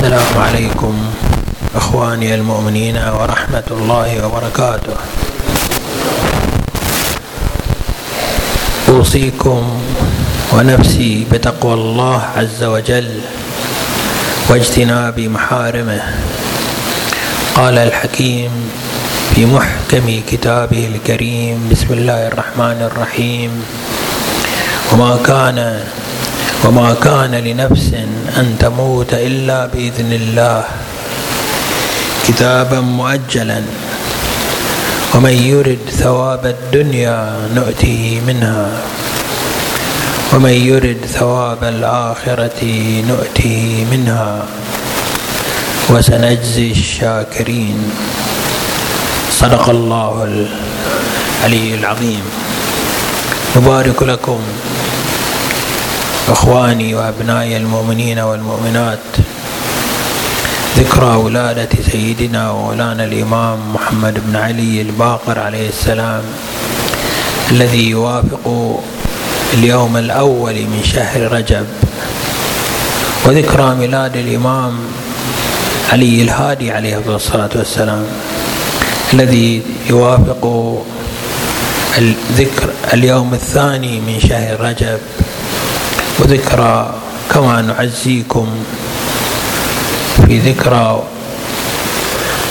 السلام عليكم إخواني المؤمنين ورحمة الله وبركاته. أوصيكم ونفسي بتقوى الله عز وجل واجتناب محارمه. قال الحكيم في محكم كتابه الكريم بسم الله الرحمن الرحيم. وما كان وما كان لنفس أن تموت إلا بإذن الله. كتابا مؤجلا. ومن يرد ثواب الدنيا نؤته منها. ومن يرد ثواب الآخرة نؤته منها. وسنجزي الشاكرين. صدق الله العلي العظيم. نبارك لكم. إخواني وأبنائي المؤمنين والمؤمنات ذكرى ولادة سيدنا ومولانا الإمام محمد بن علي الباقر عليه السلام الذي يوافق اليوم الأول من شهر رجب وذكرى ميلاد الإمام علي الهادي عليه الصلاة والسلام الذي يوافق الذكر اليوم الثاني من شهر رجب. وذكرى كما نعزيكم في ذكرى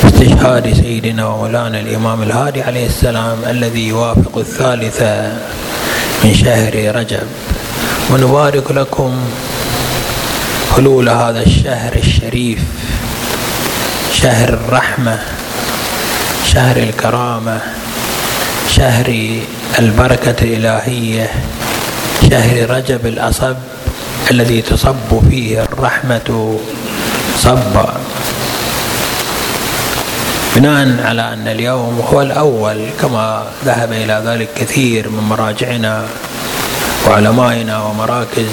استشهاد سيدنا ومولانا الإمام الهادي عليه السلام الذي يوافق الثالثة من شهر رجب. ونبارك لكم حلول هذا الشهر الشريف شهر الرحمة شهر الكرامة شهر البركة الإلهية شهر رجب الأصب الذي تصب فيه الرحمة صبا. بناء على أن اليوم هو الأول كما ذهب إلى ذلك كثير من مراجعنا وعلمائنا ومراكز.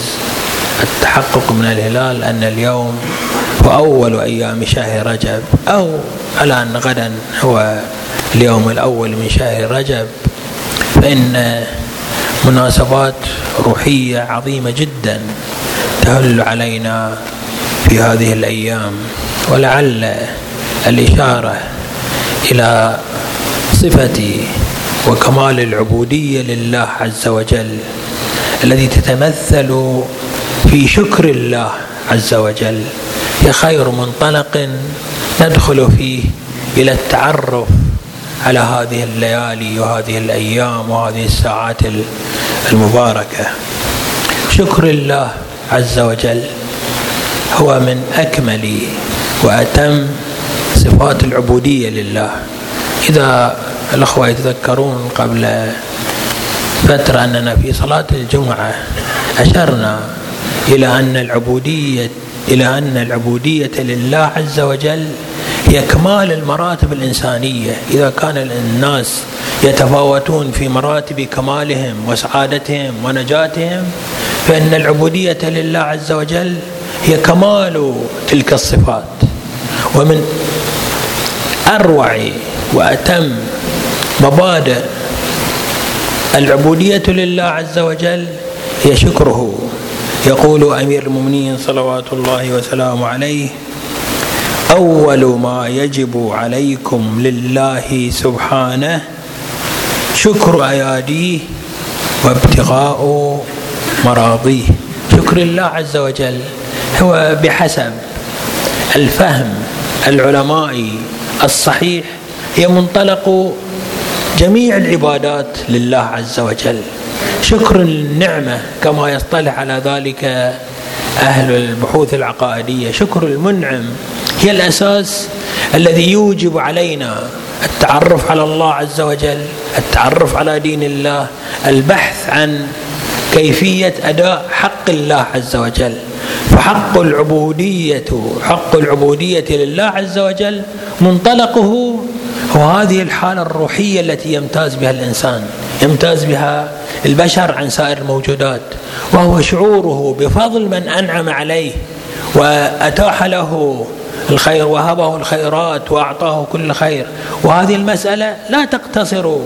التحقق من الهلال أن اليوم هو أول أيام شهر رجب أو على أن غدا هو اليوم الأول من شهر رجب فإن مناسبات روحية عظيمة جدا تهل علينا في هذه الأيام ولعل الإشارة إلى صفة وكمال العبودية لله عز وجل الذي تتمثل في شكر الله عز وجل. هي خير منطلق ندخل فيه إلى التعرف على هذه الليالي وهذه الأيام وهذه الساعات المباركة. شكر الله عز وجل هو من أكمل وأتم صفات العبودية لله. إذا الأخوة يتذكرون قبل فترة أننا في صلاة الجمعة أشرنا إلى أن العبودية إلى أن العبودية لله عز وجل هي كمال المراتب الإنسانية. إذا كان الناس يتفاوتون في مراتب كمالهم وسعادتهم ونجاتهم فإن العبودية لله عز وجل هي كمال تلك الصفات. ومن أروع وأتم مبادئ العبودية لله عز وجل هي شكره. يقول أمير المؤمنين صلوات الله وسلامه عليه أول ما يجب عليكم لله سبحانه شكر أياديه وابتغاء مراضيه. شكر الله عز وجل. هو بحسب الفهم العلمائي الصحيح هي منطلق جميع العبادات لله عز وجل. شكر النعمة كما يصطلح على ذلك أهل البحوث العقائدية. شكر المنعم هي الأساس الذي يوجب علينا التعرف على الله عز وجل التعرف على دين الله البحث عن كيفية أداء حق الله عز وجل. فحق العبودية حق العبودية لله عز وجل منطلقه هو هذه الحالة الروحية التي يمتاز بها الإنسان يمتاز بها البشر عن سائر الموجودات. وهو شعوره بفضل من أنعم عليه وأتاح له الخير وهبه الخيرات وأعطاه كل خير. وهذه المسألة لا تقتصر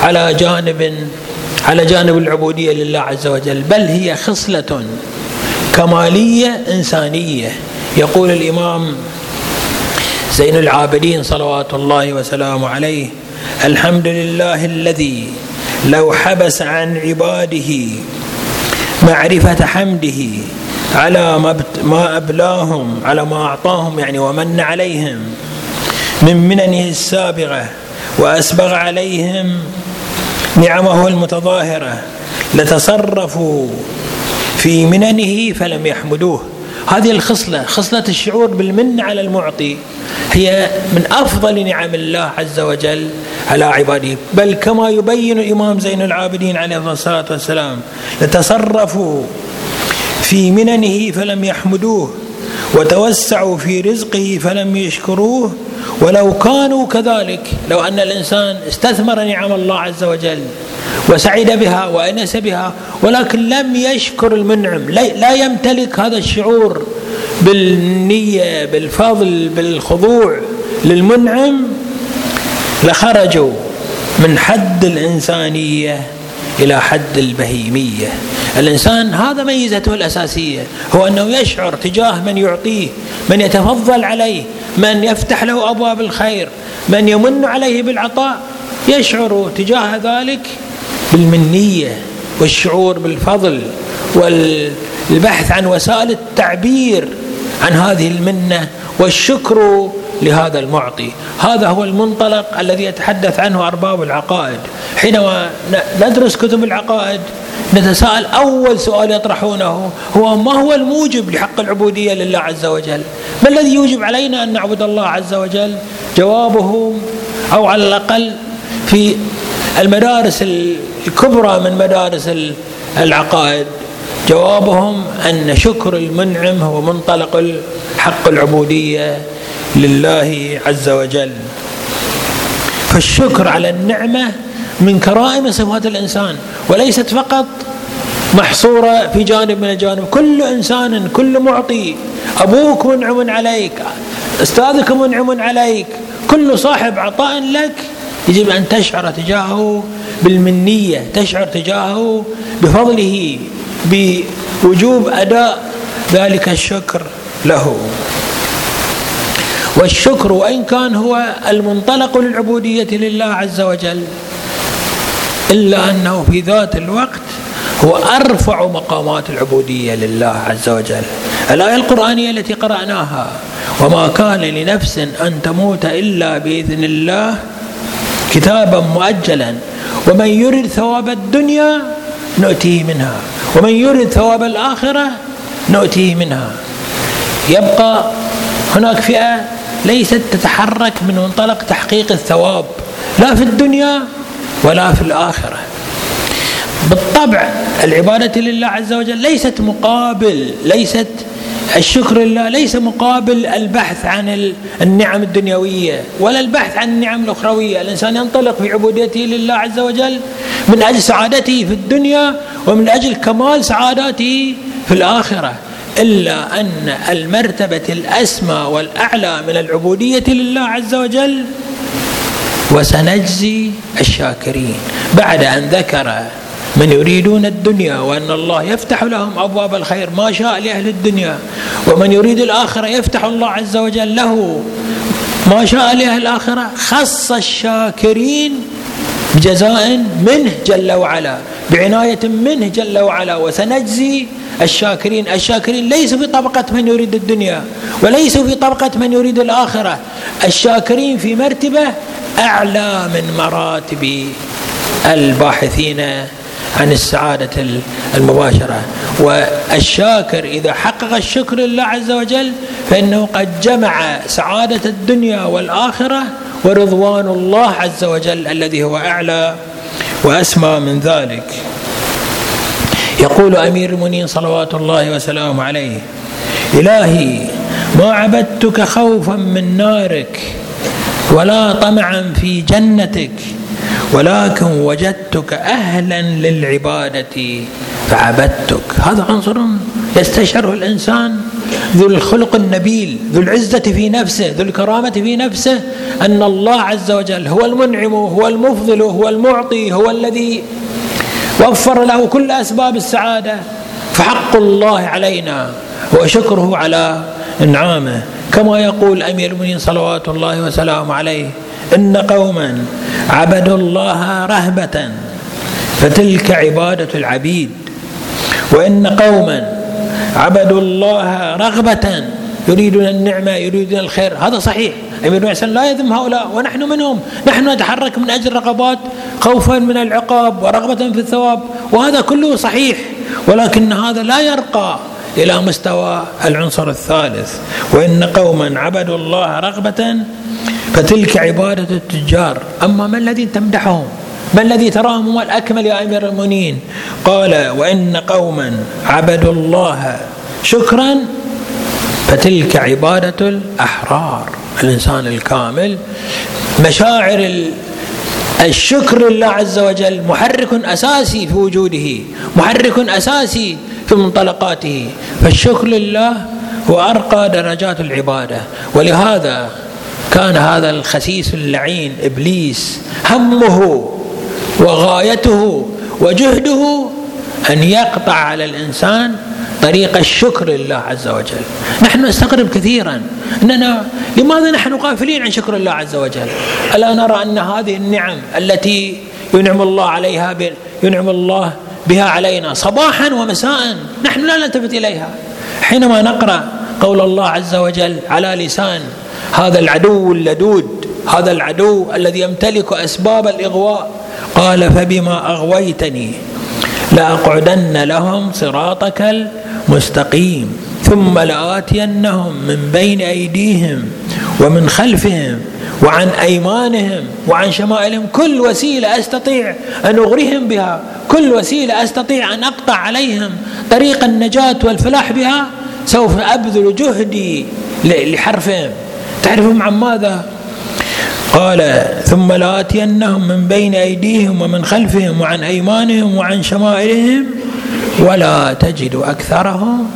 على جانب على جانب العبودية لله عز وجل بل هي خصلة كمالية إنسانية. يقول الإمام زين العابدين صلوات الله وسلامه عليه الحمد لله الذي لو حبس عن عباده معرفة حمده على ما أبلاهم على ما أعطاهم يعني ومن عليهم من مننه السابغة وأسبغ عليهم نعمه المتظاهرة لتصرفوا في مننه فلم يحمدوه. هذه الخصلة خصلة الشعور بالمن على المعطي هي من أفضل نعم الله عز وجل على عباده. بل كما يبين الإمام زين العابدين عليه الصلاة والسلام لتصرفوا في مننه فلم يحمدوه وتوسعوا في رزقه فلم يشكروه. ولو كانوا كذلك لو أن الإنسان استثمر نعم الله عز وجل وسعد بها وأنس بها ولكن لم يشكر المنعم لا يمتلك هذا الشعور بالنية بالفضل بالخضوع للمنعم لخرجوا من حد الإنسانية إلى حد البهيمية. الإنسان هذا ميزته الأساسية هو أنه يشعر تجاه من يعطيه من يتفضل عليه من يفتح له أبواب الخير من يمن عليه بالعطاء. يشعر تجاه ذلك بالمنية والشعور بالفضل والبحث عن وسائل التعبير عن هذه المنة والشكر لهذا المعطي. هذا هو المنطلق الذي يتحدث عنه أرباب العقائد. حينما ندرس كتب العقائد نتساءل أول سؤال يطرحونه هو ما هو الموجب لحق العبودية لله عز وجل؟ ما الذي يوجب علينا أن نعبد الله عز وجل؟ جوابه أو على الأقل في المدارس الكبرى من مدارس العقائد جوابهم أن شكر المنعم هو منطلق حق العبودية. لله عز وجل. فالشكر على النعمة من كرائم صفات الإنسان وليست فقط محصورة في جانب من الجانب. كل إنسان كل معطي أبوك منعم عليك أستاذك منعم عليك كل صاحب عطاء لك يجب أن تشعر تجاهه بالمنية تشعر تجاهه بفضله بوجوب أداء ذلك الشكر له. والشكر وإن كان هو المنطلق للعبودية لله عز وجل إلا أنه في ذات الوقت هو أرفع مقامات العبودية لله عز وجل. الآية القرآنية التي قرأناها وما كان لنفس أن تموت إلا بإذن الله كتابا مؤجلا. ومن يرد ثواب الدنيا نؤتيه منها ومن يرد ثواب الآخرة نؤتيه منها. يبقى هناك فئة ليست تتحرك من منطلق تحقيق الثواب لا في الدنيا ولا في الآخرة. بالطبع العبادة لله عز وجل ليست مقابل ليست الشكر لله ليس مقابل البحث عن النعم الدنيوية ولا البحث عن النعم الأخروية. الإنسان ينطلق في عبوديته لله عز وجل من أجل سعادته في الدنيا ومن أجل كمال سعادته في الآخرة. إلا أن المرتبة الأسمى والأعلى من العبودية لله عز وجل وسنجزي الشاكرين. بعد أن ذكر من يريدون الدنيا وأن الله يفتح لهم أبواب الخير ما شاء لأهل الدنيا ومن يريد الآخرة يفتح الله عز وجل له ما شاء لأهل الآخرة خص الشاكرين بجزاء منه جل وعلا بعناية منه جل وعلا وسنجزي الشاكرين. الشاكرين ليسوا في طبقة من يريد الدنيا وليسوا في طبقة من يريد الآخرة. الشاكرين في مرتبة أعلى من مراتب الباحثين عن السعادة المباشرة. والشاكر إذا حقق الشكر لله عز وجل فإنه قد جمع سعادة الدنيا والآخرة ورضوان الله عز وجل الذي هو أعلى وأسمى من ذلك. يقول أمير المؤمنين صلوات الله وسلامه عليه إلهي ما عبدتك خوفا من نارك ولا طمعا في جنتك ولكن وجدتك أهلا للعبادة فعبدتك. هذا عنصر يستشعره الإنسان ذو الخلق النبيل ذو العزة في نفسه ذو الكرامة في نفسه أن الله عز وجل هو المنعم هو المفضل هو المعطي هو الذي وفر له كل أسباب السعادة فحق الله علينا هو شكره على إنعامه. كما يقول أمير المؤمنين صلوات الله وسلامه عليه إن قوما عبدوا الله رهبة فتلك عبادة العبيد. وإن قوما عبدوا الله رغبة يريدون النعمة يريدون الخير. هذا صحيح. أمير المؤمنين لا يذم هؤلاء ونحن منهم. نحن نتحرك من أجل رغبات خوفا من العقاب ورغبة في الثواب وهذا كله صحيح ولكن هذا لا يرقى إلى مستوى العنصر الثالث وإن قوما عبدوا الله رغبة فتلك عبادة التجار. أما ما الذي تمدحهم؟ ما الذي تراهم هم الأكمل يا أمير المؤمنين؟ قال وإن قوما عبدوا الله شكرا فتلك عبادة الأحرار الإنسان الكامل مشاعر الشكر لله عز وجل محرك أساسي في وجوده محرك أساسي في منطلقاته. فالشكر لله هو أرقى درجات العبادة. ولهذا كان هذا الخسيس اللعين إبليس همه وغايته وجهده أن يقطع على الإنسان طريق الشكر لله عز وجل. نحن نستغرب كثيرا. إننا لماذا نحن غافلين عن شكر الله عز وجل؟ ألا نرى أن هذه النعم التي ينعم الله عليها ينعم الله بها علينا صباحا ومساء نحن لا نلتفت إليها. حينما نقرأ قول الله عز وجل على لسان هذا العدو اللدود هذا العدو الذي يمتلك أسباب الإغواء قال فبما أغويتني لأقعدن لهم صراطك المستقيم ثم لآتينهم من بين أيديهم ومن خلفهم وعن أيمانهم وعن شمائلهم. كل وسيلة أستطيع أن اغريهم بها كل وسيلة أستطيع أن أقطع عليهم طريق النجاة والفلاح بها. سوف أبذل جهدي لحرفهم. تعرفون عن ماذا؟ قال ثم لآتينهم من بين أيديهم ومن خلفهم وعن أيمانهم وعن شمائلهم ولا تجد اكثرهم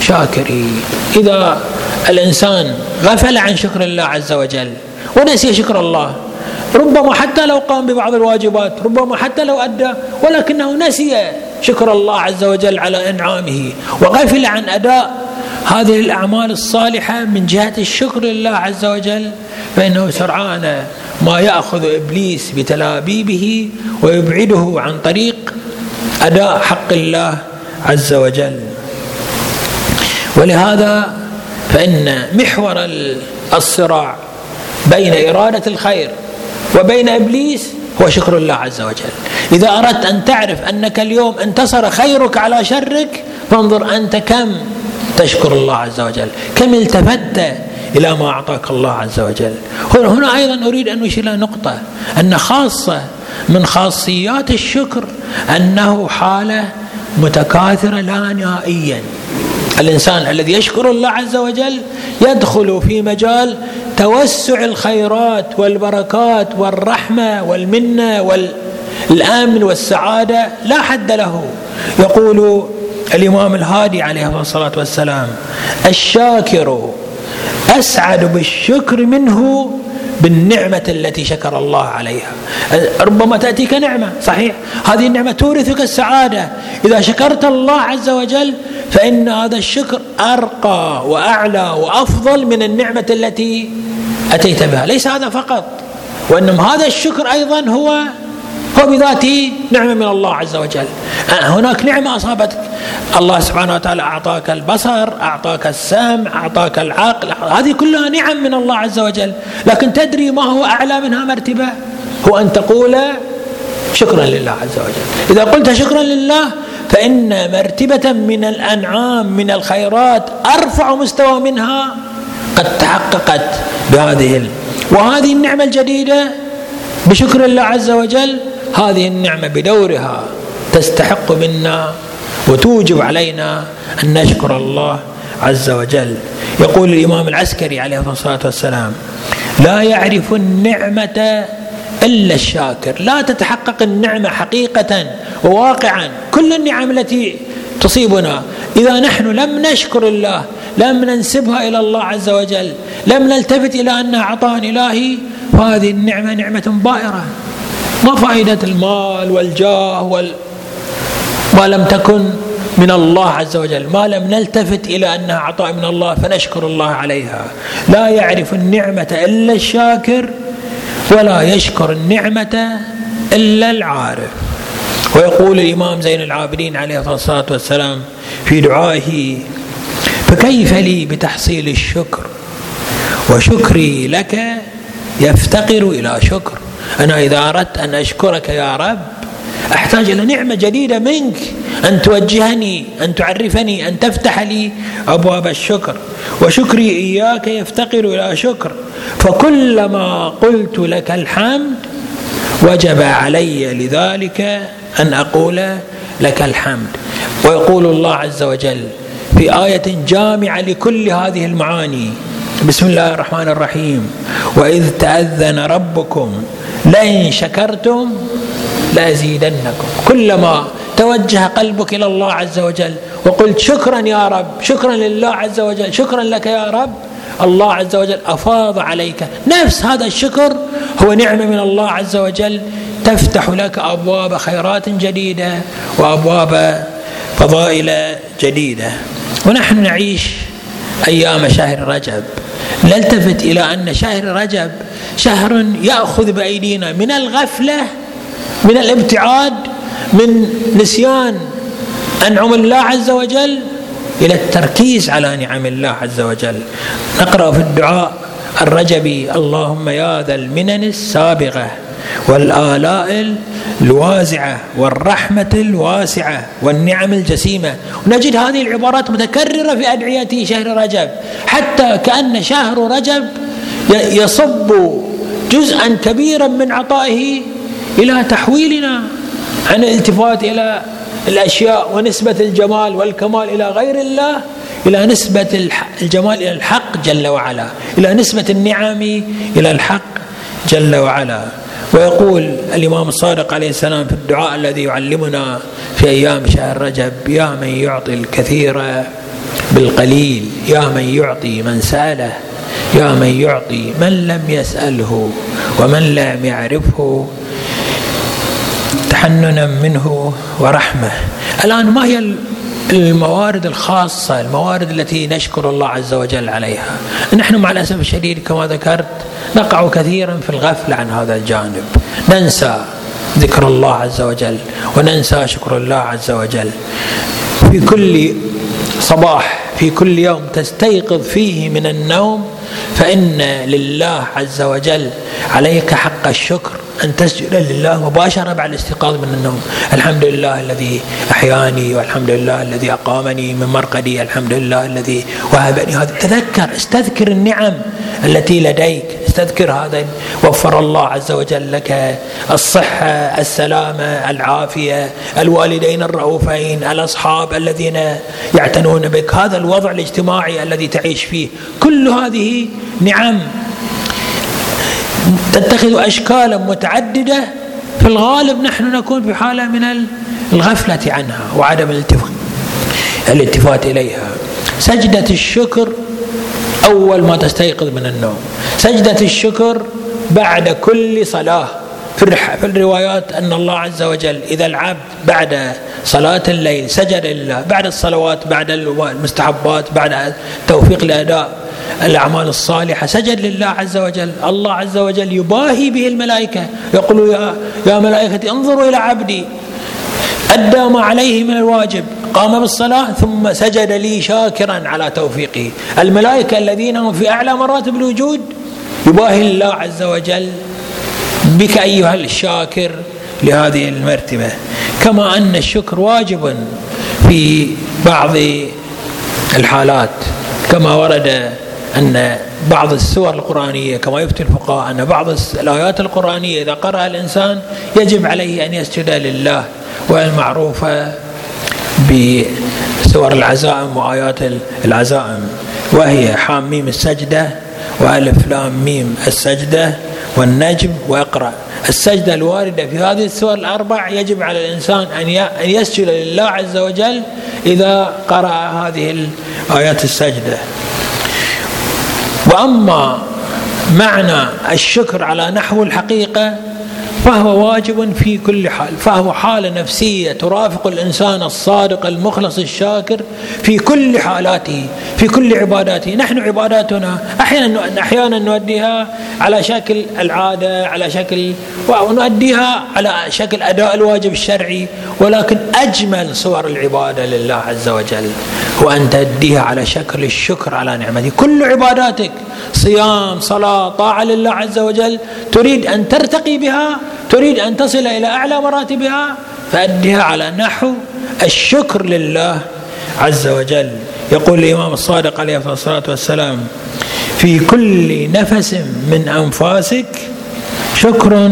شاكرين. إذا الإنسان غفل عن شكر الله عز وجل ونسي شكر الله ربما حتى لو قام ببعض الواجبات ربما حتى لو أدى ولكنه نسي شكر الله عز وجل على إنعامه وغفل عن أداء هذه الأعمال الصالحة من جهة الشكر لله عز وجل فإنه سرعان ما يأخذ إبليس بتلابيبه ويبعده عن طريق أداء حق الله عز وجل. ولهذا فإن محور الصراع بين إرادة الخير وبين إبليس هو شكر الله عز وجل. إذا أردت أن تعرف أنك اليوم انتصر خيرك على شرك فانظر أنت كم تشكر الله عز وجل كم التفت إلى ما أعطاك الله عز وجل. هنا أيضا أريد أن أشير إلى نقطة أن خاصة من خاصيات الشكر أنه حالة متكاثرة لا نهائيا. الإنسان الذي يشكر الله عز وجل يدخل في مجال توسع الخيرات والبركات والرحمة والمنة والامن والسعادة لا حد له. يقول الإمام الهادي عليه الصلاة والسلام الشاكر أسعد بالشكر منه بالنعمة التي شكر الله عليها. ربما تأتيك نعمة صحيح. هذه النعمة تورثك السعادة. إذا شكرت الله عز وجل فإن هذا الشكر أرقى وأعلى وأفضل من النعمة التي أتيت بها. ليس هذا فقط وإنما هذا الشكر أيضا هو هو بذاته نعمة من الله عز وجل. هناك نعمة أصابتك الله سبحانه وتعالى أعطاك البصر أعطاك السمع أعطاك العقل. هذه كلها نعم من الله عز وجل. لكن تدري ما هو أعلى منها مرتبة؟ هو أن تقول شكرا لله عز وجل. إذا قلت شكرا لله فإن مرتبة من الأنعام من الخيرات أرفع مستوى منها قد تحققت بهذه وهذه النعمة الجديدة بشكر الله عز وجل هذه النعمة بدورها تستحق منا وتوجب علينا أن نشكر الله عز وجل. يقول الإمام العسكري عليه الصلاة والسلام لا يعرف النعمة إلا الشاكر. لا تتحقق النعمة حقيقة وواقعا. كل النعم التي تصيبنا. إذا نحن لم نشكر الله لم ننسبها إلى الله عز وجل لم نلتفت إلى أنها عطاء إلهي فهذه النعمة نعمة بائرة. ما فائدة المال والجاه وال... ما لم تكن من الله عز وجل. ما لم نلتفت إلى أنها عطاء من الله فنشكر الله عليها. لا يعرف النعمة إلا الشاكر ولا يشكر النعمة إلا العارف. ويقول الإمام زين العابدين عليه الصلاة والسلام في دعائه فكيف لي بتحصيل الشكر؟ وشكري لك يفتقر إلى شكر. أنا إذا أردت أن أشكرك يا رب أحتاج إلى نعمة جديدة منك أن توجهني أن تعرفني أن تفتح لي أبواب الشكر. وشكري إياك يفتقر إلى شكر. فكلما قلت لك الحمد وجب علي لذلك أن أقول لك الحمد. ويقول الله عز وجل في آية جامعة لكل هذه المعاني بسم الله الرحمن الرحيم. وإذ تأذن ربكم لئن شكرتم لأزيدنكم. كلما توجه قلبك إلى الله عز وجل وقلت شكرا يا رب شكرا لله عز وجل شكرا لك يا رب الله عز وجل أفاض عليك. نفس هذا الشكر هو نعمة من الله عز وجل تفتح لك أبواب خيرات جديدة وأبواب فضائل جديدة. ونحن نعيش أيام شهر رجب. نلتفت إلى أن شهر رجب شهر يأخذ بأيدينا من الغفلة من الابتعاد من نسيان أنعم الله عز وجل إلى التركيز على نعم الله عز وجل. نقرأ في الدعاء الرجبي اللهم يا ذا المنن السابغة. والآلاء الوازعة والرحمة الواسعة والنعم الجسيمة. ونجد هذه العبارات متكررة في أدعية شهر رجب. حتى كأن شهر رجب يصب جزءا كبيرا من عطائه إلى تحويلنا عن الالتفات إلى الأشياء ونسبة الجمال والكمال إلى غير الله إلى نسبة الجمال إلى الحق جل وعلا إلى نسبة النعم إلى الحق جل وعلا. ويقول الإمام الصادق عليه السلام في الدعاء الذي يعلمنا في أيام شهر رجب يا من يعطي الكثير بالقليل يا من يعطي من سأله يا من يعطي من لم يسأله ومن لم يعرفه تحننا منه ورحمة. الآن ما هي الموارد الخاصة الموارد التي نشكر الله عز وجل عليها. نحن مع الأسف الشديد كما ذكرت نقع كثيرا في الغفلة عن هذا الجانب. ننسى ذكر الله عز وجل وننسى شكر الله عز وجل. في كل صباح في كل يوم تستيقظ فيه من النوم فإن لله عز وجل عليك حق الشكر أن تسجد لله مباشرة بعد الاستيقاظ من النوم. الحمد لله الذي أحياني والحمد لله الذي أقامني من مرقدي الحمد لله الذي وهبني هذا. تذكر استذكر النعم التي لديك. استذكر هذا. وفر الله عز وجل لك الصحة السلامة العافية الوالدين الرؤوفين الأصحاب الذين يعتنون بك. هذا الوضع الاجتماعي الذي تعيش فيه. كل هذه نعم تتخذ أشكالا متعددة في الغالب نحن نكون في حالة من الغفلة عنها وعدم الالتفات الالتفات إليها. سجدة الشكر أول ما تستيقظ من النوم. سجدة الشكر بعد كل صلاة. في الروايات أن الله عز وجل إذا العبد بعد صلاة الليل سجد لله بعد الصلوات بعد المستحبات بعد توفيق لأداء الأعمال الصالحة. سجد لله عز وجل. الله عز وجل يباهي به الملائكة. يقول يا, يا ملائكة انظروا إلى عبدي. أدى ما عليه من الواجب. قام بالصلاة ثم سجد لي شاكرا على توفيقه. الملائكة الذين هم في أعلى مراتب الوجود يباهي الله عز وجل بك أيها الشاكر لهذه المرتبة. كما أن الشكر واجب في بعض الحالات. كما ورد أن بعض السور القرآنية كما يفتي الفقهاء أن بعض الآيات القرآنية إذا قرأ الإنسان يجب عليه أن يسجد لله والمعروفة بسور العزائم وآيات العزائم. وهي حام ميم السجدة وألف لام ميم السجدة والنجم وأقرأ. السجدة الواردة في هذه السور الأربع يجب على الإنسان أن يسجد لله عز وجل إذا قرأ هذه الآيات السجدة. وأما معنى الشكر على نحو الحقيقة فهو واجب في كل حال. فهو حالة نفسية ترافق الإنسان الصادق المخلص الشاكر في كل حالاته في كل عباداته. نحن عباداتنا أحيانا أحيانا نؤديها على شكل العادة على شكل ونؤديها على شكل أداء الواجب الشرعي ولكن أجمل صور العبادة لله عز وجل هو أن تؤديها على شكل الشكر على نعمته. كل عباداتك صيام صلاة طاعة لله عز وجل تريد أن ترتقي بها تريد أن تصل إلى أعلى مراتبها؟ فأدها على نحو الشكر لله عز وجل. يقول الإمام الصادق عليه الصلاة والسلام في كل نفس من أنفاسك شكر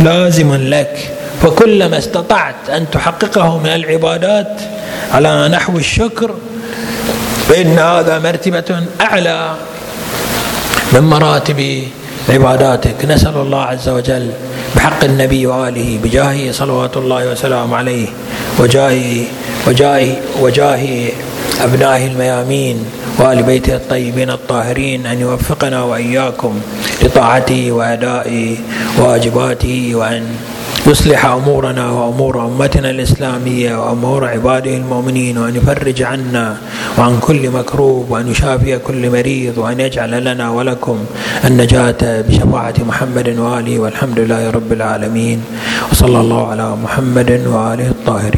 لازم لك. فكلما استطعت أن تحققه من العبادات على نحو الشكر فإن هذا مرتبة أعلى من مراتب عباداتك نسأل الله عز وجل بحق النبي وآله بجاهه صلوات الله وسلامه عليه وجاه وجاه وجاه أبنائه الميامين وآل بيته الطيبين الطاهرين أن يوفقنا وإياكم لطاعته وأداء واجباته وأن يصلح أمورنا وأمور أمتنا الإسلامية وأمور عباده المؤمنين وأن يفرج عنا وعن كل مكروب وأن يشافي كل مريض وأن يجعل لنا ولكم النجاة بشفاعة محمد وآله والحمد لله رب العالمين وصلى الله على محمد وآله الطاهرين